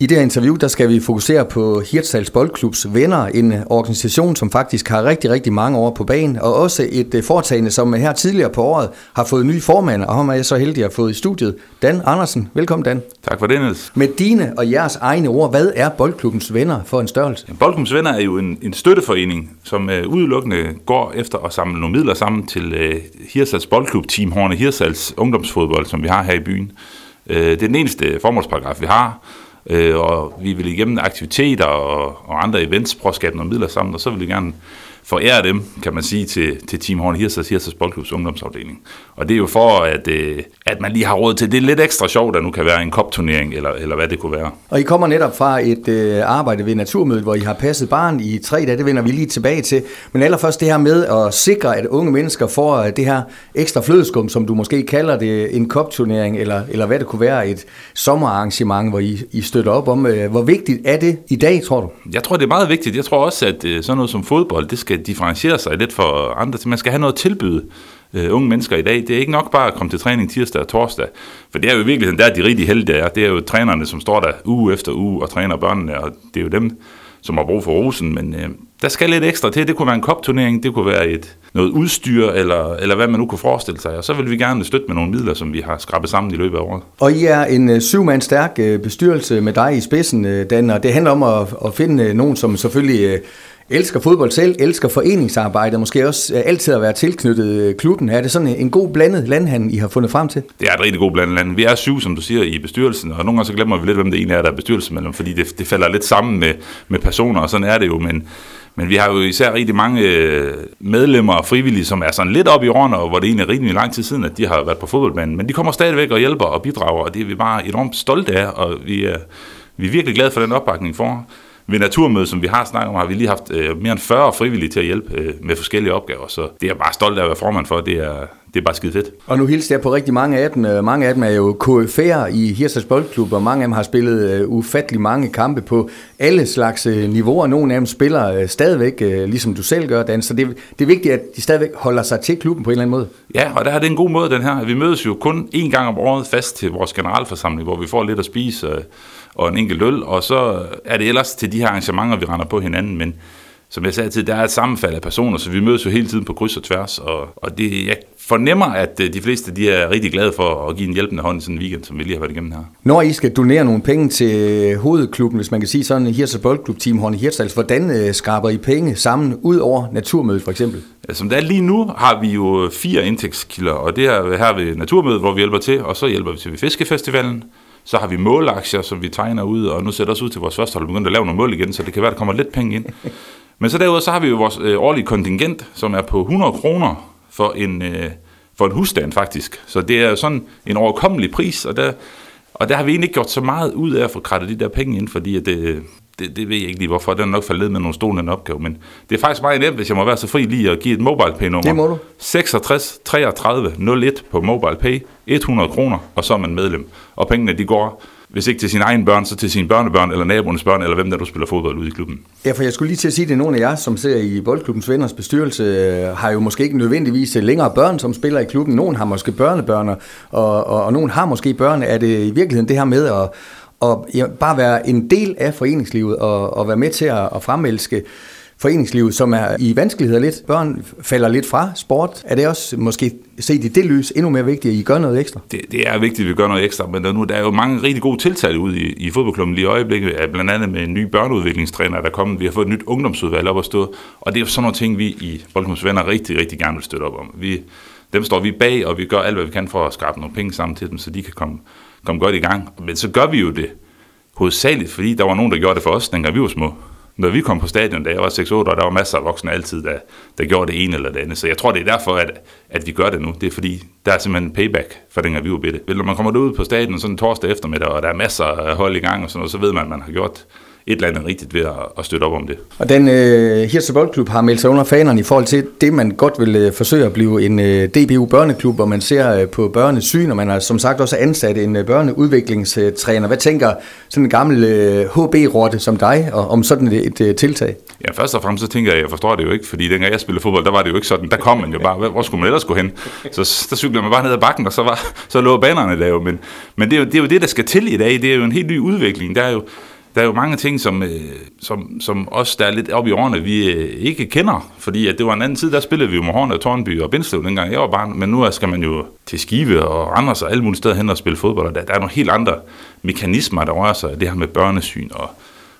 I det her interview, der skal vi fokusere på Hirtshals Boldklubs venner, en organisation, som faktisk har rigtig, rigtig mange år på banen, og også et øh, foretagende, som her tidligere på året har fået ny formand, og ham er jeg så heldig at have fået i studiet. Dan Andersen, velkommen Dan. Tak for det, Niels. Med dine og jeres egne ord, hvad er Boldklubbens venner for en størrelse? Boldklubbens venner er jo en, en støtteforening, som uh, udelukkende går efter at samle nogle midler sammen til uh, Hirtshals Boldklub, Team Horne Hirtshals ungdomsfodbold, som vi har her i byen. Uh, det er den eneste formålsparagraf, vi har, øh, og vi vil igennem aktiviteter og, og andre events prøve at skabe nogle midler sammen, og så vil vi gerne forære dem, kan man sige, til, til Team Horn Hirsers, Hirsers Boldklubs ungdomsafdeling. Og det er jo for, at, øh, at man lige har råd til, det er lidt ekstra sjovt, at nu kan være en kopturnering, eller, eller hvad det kunne være. Og I kommer netop fra et øh, arbejde ved Naturmødet, hvor I har passet barn i tre dage, det vender vi lige tilbage til. Men allerførst det her med at sikre, at unge mennesker får øh, det her ekstra flødeskum, som du måske kalder det, en kopturnering, eller, eller hvad det kunne være, et sommerarrangement, hvor I, I støtter op om. Øh, hvor vigtigt er det i dag, tror du? Jeg tror, det er meget vigtigt. Jeg tror også, at øh, sådan noget som fodbold, det skal skal differentiere sig lidt for andre. Man skal have noget at tilbyde øh, unge mennesker i dag. Det er ikke nok bare at komme til træning tirsdag og torsdag, for det er jo i virkeligheden, der er de rigtig heldige er. Det er jo trænerne, som står der uge efter uge og træner børnene, og det er jo dem, som har brug for rosen, men øh, der skal lidt ekstra til. Det kunne være en kopturnering, det kunne være et, noget udstyr, eller, eller hvad man nu kunne forestille sig. Og så vil vi gerne støtte med nogle midler, som vi har skrabet sammen i løbet af året. Og I er en uh, syv stærk uh, bestyrelse med dig i spidsen, uh, Dan, og det handler om at, at finde nogen, som selvfølgelig elsker fodbold selv, elsker foreningsarbejde, måske også altid at være tilknyttet klubben. Er det sådan en god blandet landhandel, I har fundet frem til? Det er et rigtig god blandet land. Vi er syv, som du siger, i bestyrelsen, og nogle gange så glemmer vi lidt, hvem det ene er, der er bestyrelsesmedlem, fordi det, det falder lidt sammen med, med personer, og sådan er det jo, men men vi har jo især rigtig mange øh, medlemmer og frivillige, som er sådan lidt op i årene, og hvor det egentlig er rigtig lang tid siden, at de har været på fodboldbanen. Men de kommer stadigvæk og hjælper og bidrager, og det er vi bare enormt stolte af, og vi er, vi er virkelig glade for den opbakning for ved Naturmødet, som vi har snakket om, har vi lige haft øh, mere end 40 frivillige til at hjælpe øh, med forskellige opgaver, så det er jeg bare stolt af at være formand for, det er, det er bare skide fedt. Og nu hilser jeg på rigtig mange af dem. Øh, mange af dem er jo KF'er i Hirsals Boldklub, og mange af dem har spillet uh, ufattelig mange kampe på alle slags uh, niveauer. Nogle af dem spiller stadigvæk, ligesom du selv gør, Dan. Så det, det er vigtigt, at de stadigvæk holder sig til klubben på en eller anden måde. Ja, og der er det en god måde, den her. Vi mødes jo kun én gang om året fast til vores generalforsamling, hvor vi får lidt at spise, og en enkelt øl, og så er det ellers til de her arrangementer, vi render på hinanden, men som jeg sagde til, der er et sammenfald af personer, så vi mødes jo hele tiden på kryds og tværs, og, og det, jeg fornemmer, at øh, de fleste de er rigtig glade for at give en hjælpende hånd i sådan en weekend, som vi lige har været igennem her. Når I skal donere nogle penge til hovedklubben, hvis man kan sige sådan, Hirtshals Boldklub Team Horne Hirtshals, hvordan øh, skraber I penge sammen ud over Naturmødet for eksempel? Som det er lige nu, har vi jo fire indtægtskilder, og det er her ved Naturmødet, hvor vi hjælper til, og så hjælper vi til ved Fiskefestivalen, så har vi målaktier, som vi tegner ud, og nu sætter os ud til vores første hold, begyndt at lave nogle mål igen, så det kan være, der kommer lidt penge ind. Men så derudover, så har vi jo vores øh, årlige kontingent, som er på 100 kroner for en, øh, for en husstand faktisk. Så det er sådan en overkommelig pris, og der, og der har vi egentlig ikke gjort så meget ud af at få krattet de der penge ind, fordi at det, det, det ved jeg ikke lige hvorfor. Den er nok faldet med nogle stående opgave, men det er faktisk meget nemt, hvis jeg må være så fri lige at give et mobile pay nummer. Det må du. 66 33 01 på mobile pay, 100 kroner, og så er man medlem. Og pengene de går hvis ikke til sine egne børn, så til sine børnebørn, eller naboens børn, eller hvem der du spiller fodbold ude i klubben. Ja, for jeg skulle lige til at sige, at det nogle af jer, som ser i Boldklubbens Venners bestyrelse, øh, har jo måske ikke nødvendigvis øh, længere børn, som spiller i klubben. Nogen har måske børnebørn, og, og, og nogen har måske børn. Er det i virkeligheden det her med at, at ja, bare være en del af foreningslivet og, og være med til at, at fremelske foreningslivet, som er i vanskeligheder lidt. Børn falder lidt fra sport. Er det også måske set i det lys endnu mere vigtigt, at I gør noget ekstra? Det, det er vigtigt, at vi gør noget ekstra, men der, nu, der er jo mange rigtig gode tiltag ude i, i fodboldklubben lige i øjeblikket, blandt andet med en ny børneudviklingstræner, der er kommet. Vi har fået et nyt ungdomsudvalg op at stå, og det er jo sådan nogle ting, vi i Boldklubens Venner rigtig, rigtig gerne vil støtte op om. Vi, dem står vi bag, og vi gør alt, hvad vi kan for at skaffe nogle penge sammen til dem, så de kan komme, komme godt i gang. Men så gør vi jo det hovedsageligt, fordi der var nogen, der gjorde det for os, dengang vi var små når vi kom på stadion, da jeg var 6-8 år, der var masser af voksne altid, der, der gjorde det ene eller det andet. Så jeg tror, det er derfor, at, at vi gør det nu. Det er fordi, der er simpelthen payback for dengang vi var bitte. Når man kommer ud på stadion sådan en torsdag eftermiddag, og der er masser af hold i gang og sådan noget, så ved man, at man har gjort et eller andet rigtigt ved at, at støtte op om det. Og den øh, Hirse Boldklub har meldt sig under fanerne i forhold til det, man godt vil øh, forsøge at blive en øh, DBU børneklub, hvor man ser øh, på børnesyn, og man har som sagt også ansat en øh, børneudviklingstræner. Hvad tænker sådan en gammel øh, HB-rotte som dig og, om sådan et, et, et tiltag? Ja, først og fremmest så tænker jeg, jeg forstår det jo ikke, fordi dengang jeg spillede fodbold, der var det jo ikke sådan, der kom man jo bare, hvor skulle man ellers gå hen? Så der cyklede man bare ned ad bakken, og så, var, så lå banerne der jo. Men, men det, er jo, det er jo det, der skal til i dag. Det er jo en helt ny udvikling. Der er jo, der er jo mange ting, som, øh, som, som også der er lidt op i årene, vi øh, ikke kender. Fordi at det var en anden tid, der spillede vi jo med Horn og Tornby og Bindslev dengang jeg var barn. Men nu skal man jo til Skive og Randers og alle mulige steder hen og spille fodbold. Og der, der er nogle helt andre mekanismer, der rører sig. Det her med børnesyn og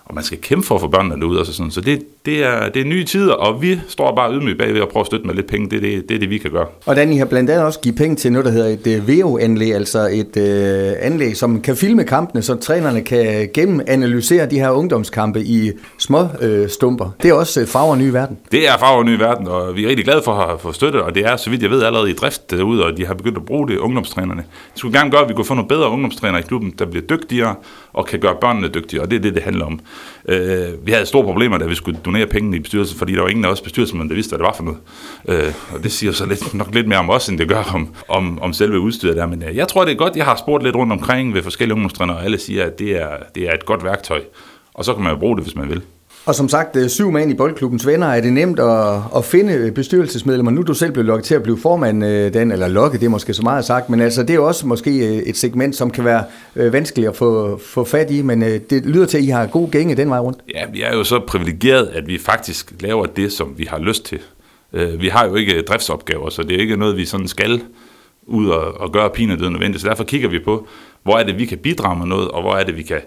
og man skal kæmpe for at få børnene derude. Og så, sådan. så det, det, er, det er nye tider, og vi står bare ydmygt bagved og prøver at støtte med lidt penge. Det er det, det, er det, vi kan gøre. Og Dan, I har blandt andet også givet penge til noget, der hedder et uh, VO-anlæg, altså et uh, anlæg, som kan filme kampene, så trænerne kan gennemanalysere de her ungdomskampe i små uh, stumper. Det er også uh, farver ny verden. Det er farver ny verden, og vi er rigtig glade for at få støtte, og det er, så vidt jeg ved, allerede i drift derude, og de har begyndt at bruge det, ungdomstrænerne. Det skulle gerne gøre, at vi kunne få nogle bedre ungdomstrænere i klubben, der bliver dygtigere og kan gøre børnene dygtigere, og det er det, det handler om. Øh, vi havde store problemer, da vi skulle donere penge i bestyrelsen, fordi der var ingen af os bestyrelsesmænd, der vidste, hvad det var for noget. Øh, og det siger så lidt, nok lidt mere om os, end det gør om, om, om selve udstyret der. Men øh, jeg tror, det er godt. Jeg har spurgt lidt rundt omkring ved forskellige ungdomstrænere, og alle siger, at det er, det er et godt værktøj. Og så kan man jo bruge det, hvis man vil. Og som sagt, øh, syv mand i Boldklubbens venner, er det nemt at, at finde bestyrelsesmedlemmer. Nu er du selv blevet lukket til at blive formand, øh, den, eller lokket, det er måske så meget sagt, men altså, det er også måske øh, et segment, som kan være vanskeligt at få, få fat i, men det lyder til, at I har god gænge den vej rundt. Ja, vi er jo så privilegeret, at vi faktisk laver det, som vi har lyst til. Vi har jo ikke driftsopgaver, så det er ikke noget, vi sådan skal ud og, og gøre pinedød nødvendigt. Så derfor kigger vi på, hvor er det, vi kan bidrage med noget, og hvor er det, vi kan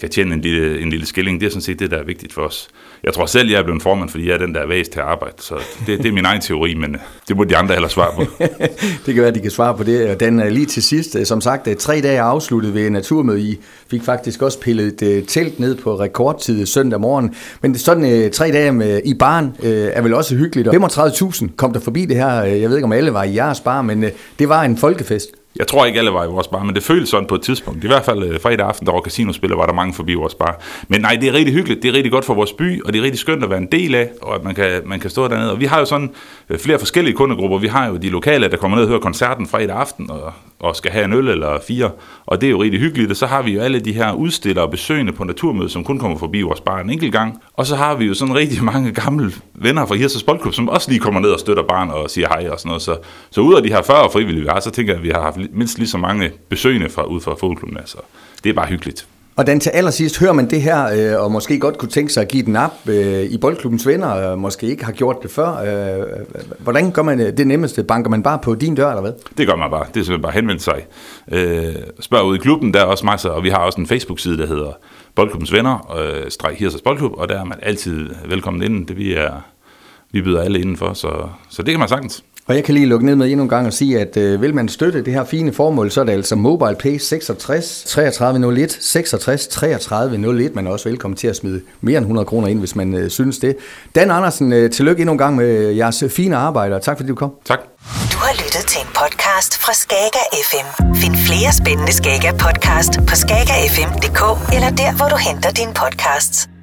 kan tjene en lille, en lille skilling. Det er sådan set det, der er vigtigt for os. Jeg tror selv, jeg er blevet formand, fordi jeg er den, der er væst til at arbejde. Så det, det er min egen teori, men øh, det må de andre heller svare på. det kan være, at de kan svare på det. Og den er øh, lige til sidst, øh, som sagt, tre dage afsluttet ved Naturmøde. I fik faktisk også pillet et telt ned på rekordtid søndag morgen. Men sådan tre dage med, i barn er vel også hyggeligt. 35.000 kom der forbi det her. Jeg ved ikke, om alle var i jeres bar, men det var en folkefest. Jeg tror ikke alle var i vores bar, men det føltes sådan på et tidspunkt. I hvert fald øh, fredag aften, der var casinospiller, var der mange forbi vores bar. Men nej, det er rigtig hyggeligt, det er rigtig godt for vores by, og det er rigtig skønt at være en del af, og at man kan, man kan stå dernede. Og vi har jo sådan øh, flere forskellige kundegrupper. Vi har jo de lokale, der kommer ned og hører koncerten fredag aften, og, og skal have en øl eller fire, og det er jo rigtig hyggeligt. Og så har vi jo alle de her udstillere og besøgende på naturmødet, som kun kommer forbi vores bar en enkelt gang. Og så har vi jo sådan rigtig mange gamle venner fra Hirsers Boldklub, som også lige kommer ned og støtter barn og siger hej og sådan noget. Så, så ud af de her 40 frivillige, vi har, så tænker jeg, at vi har haft mindst lige så mange besøgende fra, ud fra fodboldklubben. Altså, det er bare hyggeligt. Og den til allersidst, hører man det her, øh, og måske godt kunne tænke sig at give den op øh, i Boldklubbens venner, og måske ikke har gjort det før. Øh, hvordan gør man det nemmeste? Banker man bare på din dør, eller hvad? Det gør man bare. Det er simpelthen bare henvendt sig. Øh, spørg ud i klubben, der er også masser, og vi har også en Facebook-side, der hedder Boldklubbens venner, øh, streg Hirsers Boldklub, og der er man altid velkommen inden. Det vi er, vi byder alle indenfor, så, så det kan man sagtens. Og jeg kan lige lukke ned med endnu en gang og sige, at øh, vil man støtte det her fine formål, så er det altså MobilePay 66 3301 66 3301. Man er også velkommen til at smide mere end 100 kroner ind, hvis man øh, synes det. Dan Andersen, øh, tillykke endnu en gang med jeres fine arbejde, og tak fordi du kom. Tak. Du har lyttet til en podcast fra Skager FM. Find flere spændende Skager podcast på skagerfm.dk eller der, hvor du henter dine podcasts.